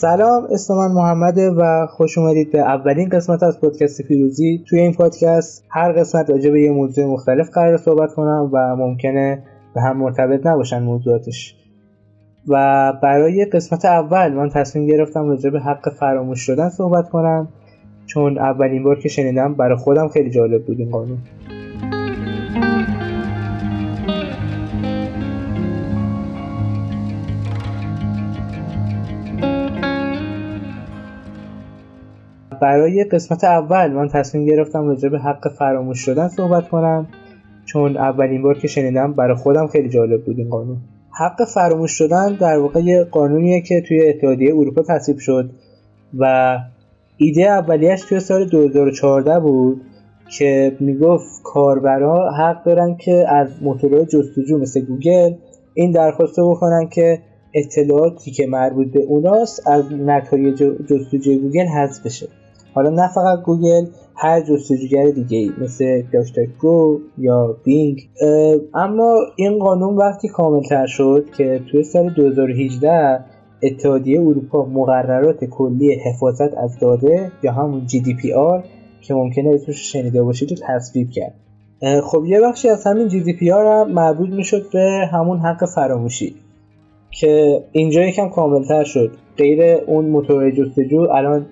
سلام اسم من محمده و خوش اومدید به اولین قسمت از پادکست فیروزی. توی این پادکست هر قسمت راجع به یه موضوع مختلف قرار صحبت کنم و ممکنه به هم مرتبط نباشن موضوعاتش. و برای قسمت اول من تصمیم گرفتم راجع به حق فراموش شدن صحبت کنم چون اولین بار که شنیدم برای خودم خیلی جالب بود این قانون. برای قسمت اول من تصمیم گرفتم راجع به حق فراموش شدن صحبت کنم چون اولین بار که شنیدم برای خودم خیلی جالب بود این قانون. حق فراموش شدن در واقع یه قانونیه که توی اتحادیه اروپا تصویب شد و ایده اولیش توی سال 2014 بود که می‌گفت کاربرا حق دارن که از موتورهای جستجو مثل گوگل این درخواست بکنن که اطلاعاتی که مربوط به اوناست از نتایج جستجوی گوگل حذف بشه. حالا نه فقط گوگل هر جستجوگر دیگه ای مثل گو یا بینگ. اما این قانون وقتی کاملتر شد که توی سال 2018 اتحادیه اروپا مقررات کلی حفاظت از داده یا همون GDPR که ممکنه اسمش شنیده باشید رو تصویب کرد. خب یه بخشی از همین GDPR هم مربوط می‌شد به همون حق فراموشی که اینجا یکم کاملتر شد. غیر اون موتور جستجو الان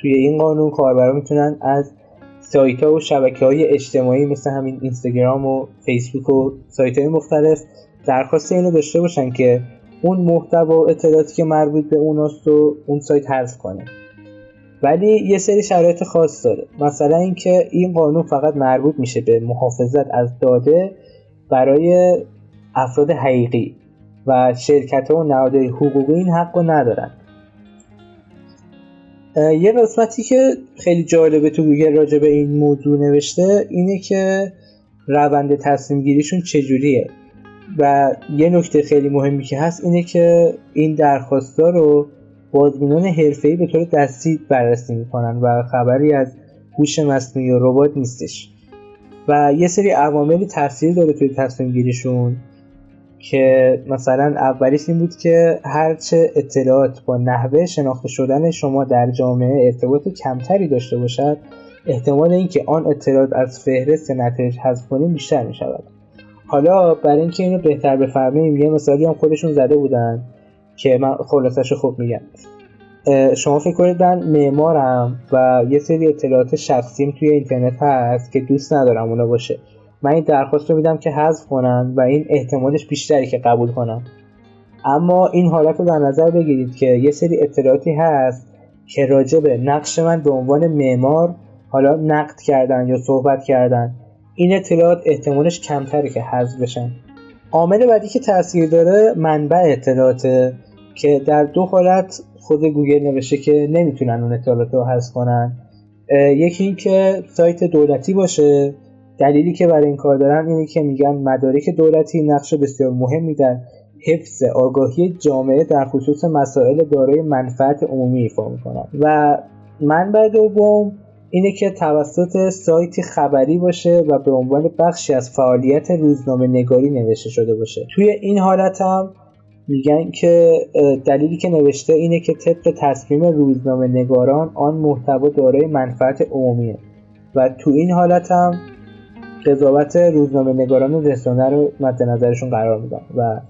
توی این قانون کاربرا می‌تونن از سایت ها و شبکه های اجتماعی مثل همین اینستاگرام و فیسبوک و سایت های مختلف درخواست اینو داشته باشن که اون محتوا و اطلاعاتی که مربوط به اوناست و اون سایت حذف کنه. ولی یه سری شرایط خاص داره. مثلا اینکه این قانون فقط مربوط میشه به محافظت از داده برای افراد حقیقی و شرکت ها و نهادهای حقوقی این حق رو ندارن. یه قسمتی که خیلی جالبه تو گوگل راجع به این موضوع نوشته اینه که روند تصمیم گیریشون چجوریه. و یه نکته خیلی مهمی که هست اینه که این درخواستا رو بازبینان حرفه‌ای به طور دستی بررسی می‌کنن و خبری از هوش مصنوعی و ربات نیستش. و یه سری عواملی تاثیر داره توی تصمیم گیریشون. که مثلا اولیش این بود که هرچه اطلاعات با نحوه شناخته شدن شما در جامعه ارتباط کمتری داشته باشد احتمال اینکه آن اطلاعات از فهرست نتایج حذف کنیم بیشتر می شود حالا برای اینکه اینو بهتر بفهمیم یه مثالی هم خودشون زده بودن که من خلاصش خوب میگم. شما فکر کنید من معمارم و یه سری اطلاعات شخصیم توی اینترنت هست که دوست ندارم اونا باشه. من این درخواست رو میدم که حذف کنن و این احتمالش بیشتری که قبول کنم اما این حالت رو در نظر بگیرید که یه سری اطلاعاتی هست که راجع به نقش من به عنوان معمار حالا نقد کردن یا صحبت کردن. این اطلاعات احتمالش کمتره که حذف بشن. عامل بعدی که تاثیر داره منبع اطلاعاته که در دو حالت خود گوگل نوشته که نمی‌تونن اون اطلاعات رو حذف کنن. یکی اینکه سایت دولتی باشه دلیلی که برای این کار دارن اینه که میگن مدارک دولتی نقش بسیار مهمی در حفظ آگاهی جامعه در خصوص مسائل دارای منفعت عمومی ایفا می‌کنن. و منبع دوم اینه که توسط سایتی خبری باشه و به عنوان بخشی از فعالیت روزنامه نگاری نوشته شده باشه. توی این حالت هم میگن که دلیلی که نوشته اینه که طبق تصمیم روزنامه نگاران آن محتوا دارای منفعت عمومیه. و تو این حالت هم قضاوت روزنامه نگاران رسانه رو مد نظرشون قرار میدن و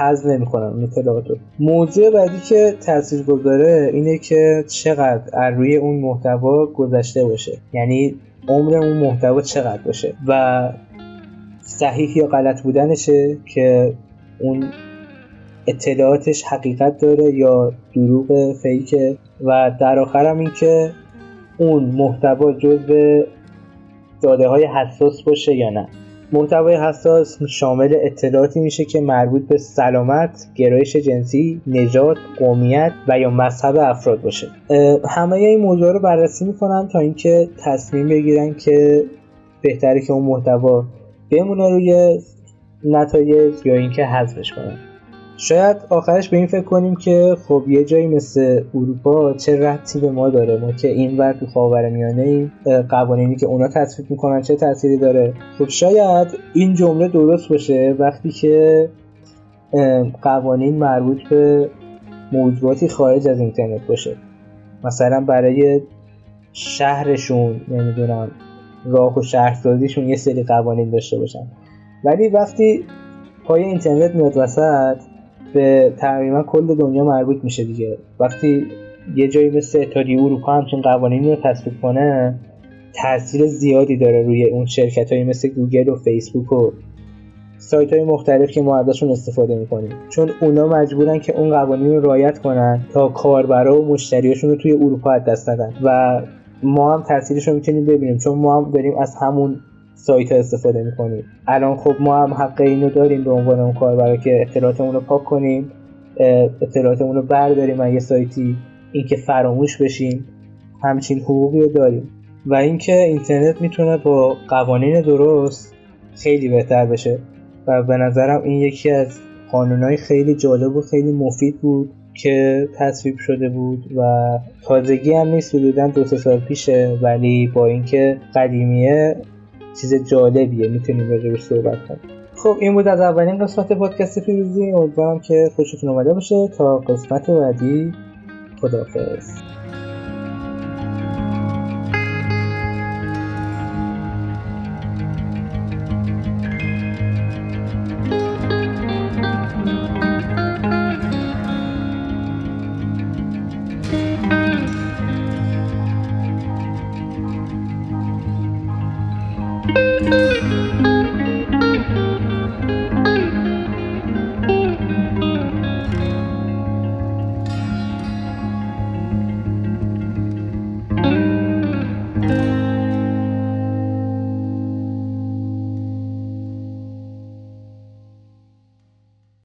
حذف نمی‌کنن اون اطلاعات رو موضوع بعدی که تاثیر گذاره اینه که چقدر از روی اون محتوا گذشته باشه. یعنی عمر اون محتوا چقدر باشه و صحیح یا غلط بودنشه که اون اطلاعاتش حقیقت داره یا دروغ فیکه. و در آخر هم این که اون محتوا جزء داده های حساس باشه یا نه محتوای حساس شامل اطلاعاتی میشه که مربوط به سلامت، گرایش جنسی، نژاد، قومیت و یا مذهب افراد باشه. همه این موضوع رو بررسی می‌کنن تا اینکه تصمیم بگیرن که بهتره که اون محتوا بمونه روی نتایج یا اینکه حذفش کنن. شاید آخرش به این فکر کنیم که خب یه جایی مثل اروپا چه ربطی به ما داره؟ ما که این ور تو خاورمیانه قوانینی که اونا تصویب می‌کنن چه تأثیری داره؟ خب شاید این جمله درست باشه وقتی که قوانین مربوط به موضوعاتی خارج از اینترنت باشه. مثلا برای شهرشون نمی‌دونم راه و شهرسازیشون یه سری قوانین داشته باشن. ولی وقتی پای اینترنت میاد وسط به تقریبا کل دنیا مربوط میشه دیگه. وقتی یه جایی مثل اتحادیه اروپا همچین قوانینی رو تصویب کنه تاثیر زیادی داره روی اون شرکت های مثل گوگل و فیسبوک و سایت های مختلف که ما ازشون استفاده می‌کنیم. چون اونا مجبورن که اون قوانین رو رعایت کنن تا کاربرا و مشتریاشون رو توی اروپا از دست ندن. و ما هم تاثیرش رو می‌تونیم ببینیم چون ما هم داریم از همون سایت ها استفاده می‌کنیم الان خب ما هم حق اینو داریم به عنوان اون کاربرا که اطلاعاتمون رو پاک کنیم. اطلاعاتمون رو برداریم از یه سایتی اینکه فراموش بشیم همچین حقوقی رو داریم. و اینکه اینترنت می‌تونه با قوانین درست خیلی بهتر بشه. و به نظرم این یکی از قانونهای خیلی جالب و خیلی مفید بود که تصویب شده بود و تازگی هم نیست حدودا دو سال پیشه. ولی با اینکه قدیمیه چیز جالبیه می‌تونیم راجبش صحبت کنیم. خب این بود از اولین قسمت پادکست پیروزی امیدوارم که خوشتون اومده باشه. تا قسمت بعدی خداحافظ.